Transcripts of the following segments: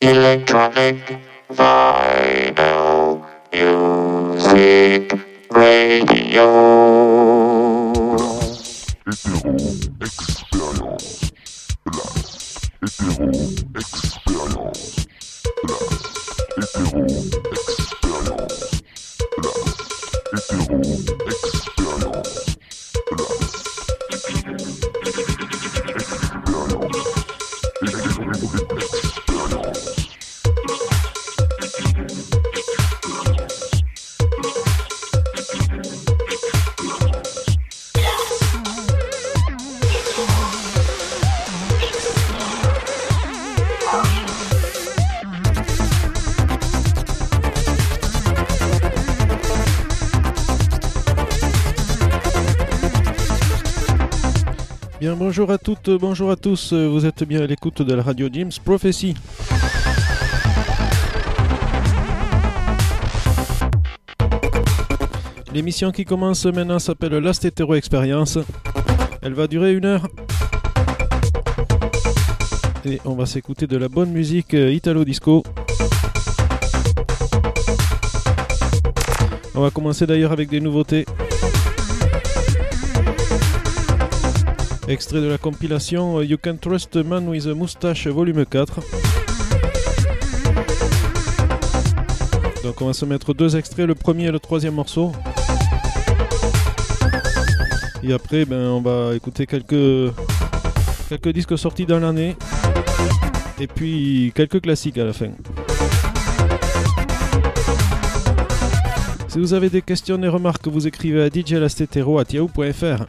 Electronic vinyl music radio. Hetero experience plus hetero experience plus hetero experience plus hetero experience. Bonjour à toutes, bonjour à tous. Vous êtes bien à l'écoute de la radio James Prophecy. L'émission qui commence maintenant s'appelle Last Hetero Experience. Elle va durer une heure. Et on va s'écouter de la bonne musique euh, italo-disco. On va commencer d'ailleurs avec des nouveautés. Extrait de la compilation euh, You Can Trust a Man with a Moustache volume 4. Donc on va se mettre deux extraits, le premier et le troisième morceau. Et après ben, on va écouter quelques, quelques disques sortis dans l'année. Et puis quelques classiques à la fin. Si vous avez des questions, des remarques, vous écrivez à djlastetero.yahoo.fr.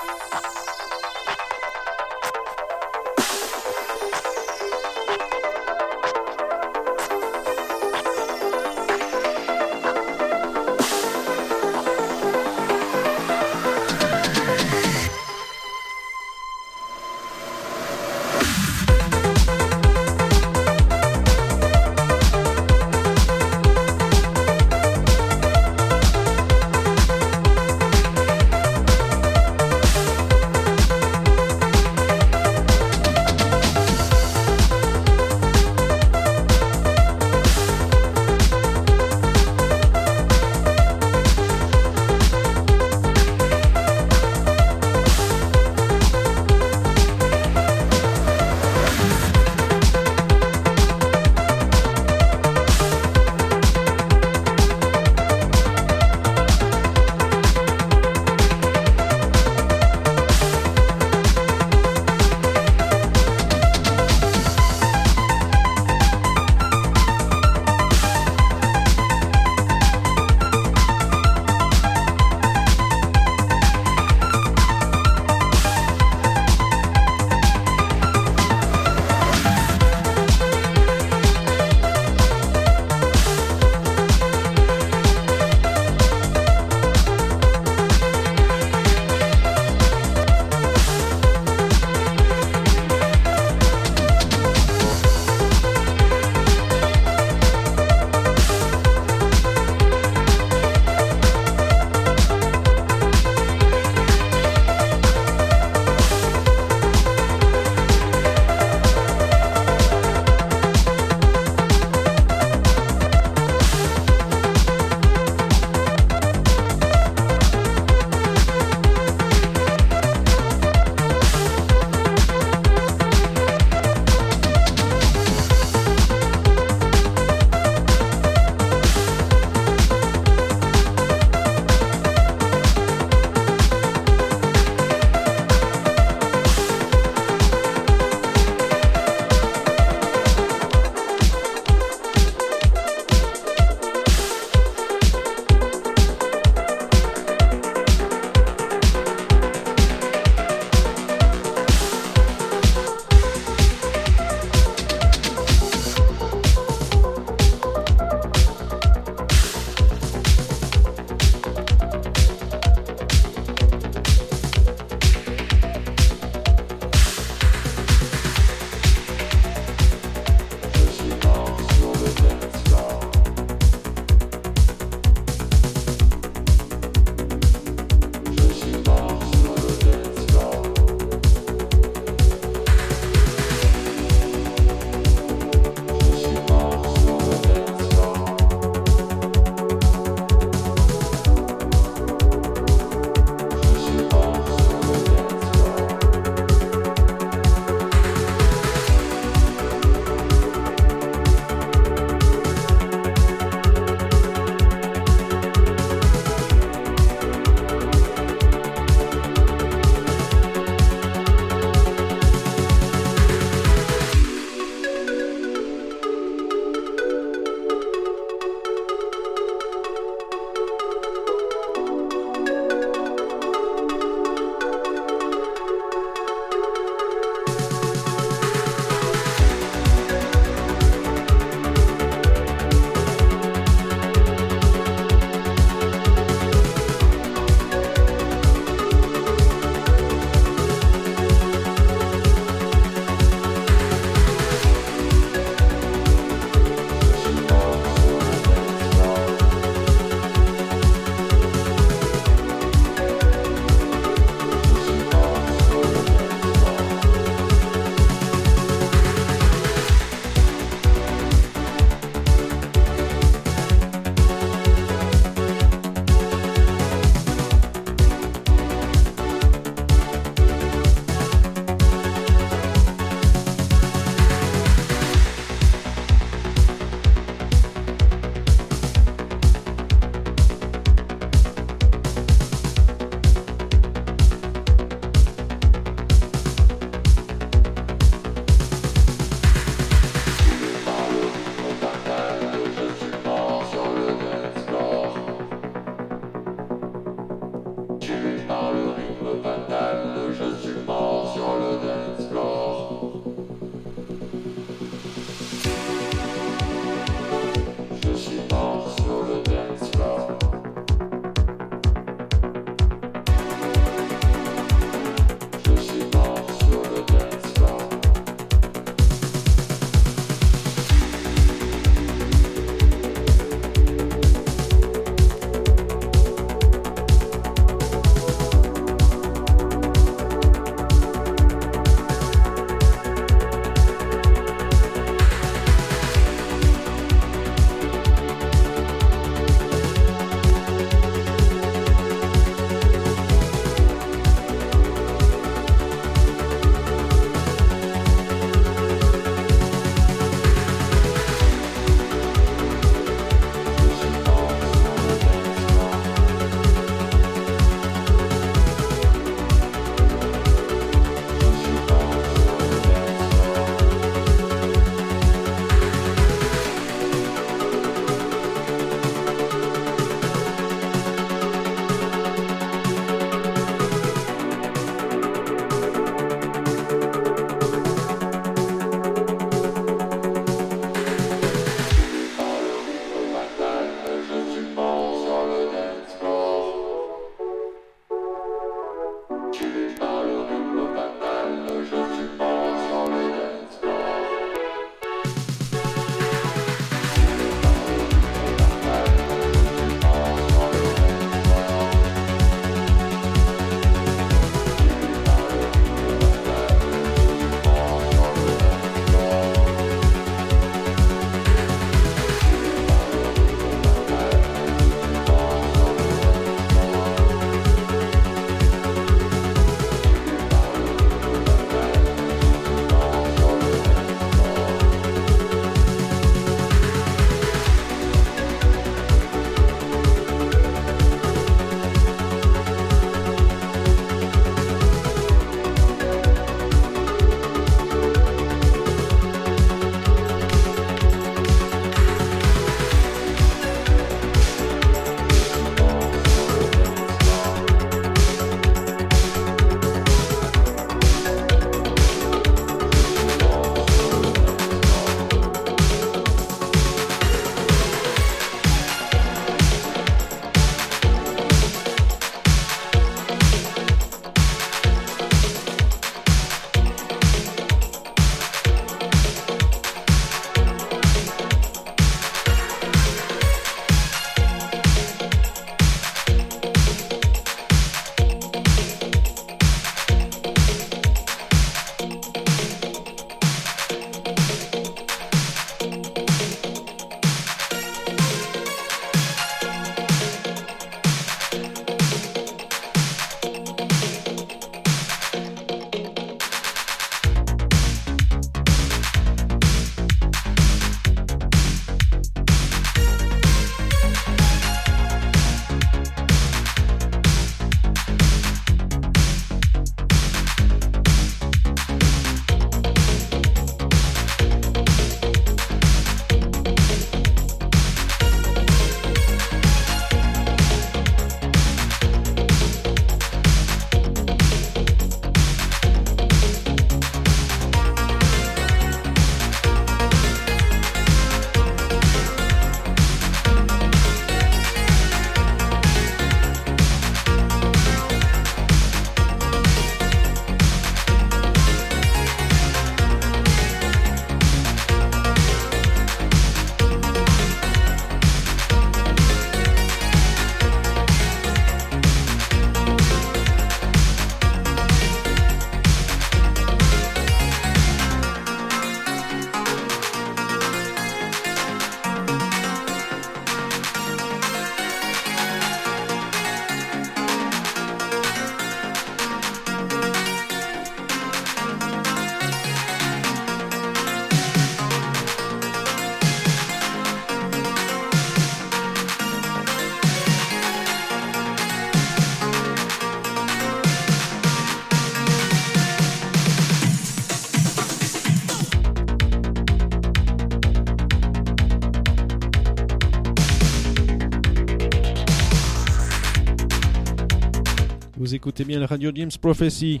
écoutez bien la radio James Prophecy.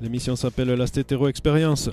L'émission s'appelle La Stétéro Experience.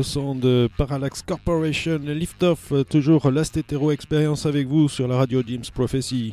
Le de Parallax Corporation, Lift Off, toujours Last Hetero Experience avec vous sur la radio Jim's Prophecy.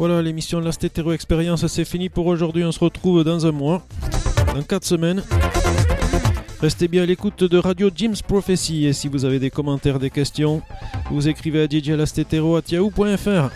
Voilà, l'émission Last Hétéro Expérience, c'est fini pour aujourd'hui. On se retrouve dans un mois, dans 4 semaines. Restez bien à l'écoute de Radio Jim's Prophecy et si vous avez des commentaires, des questions, vous écrivez à djlastetero.yahoo.fr.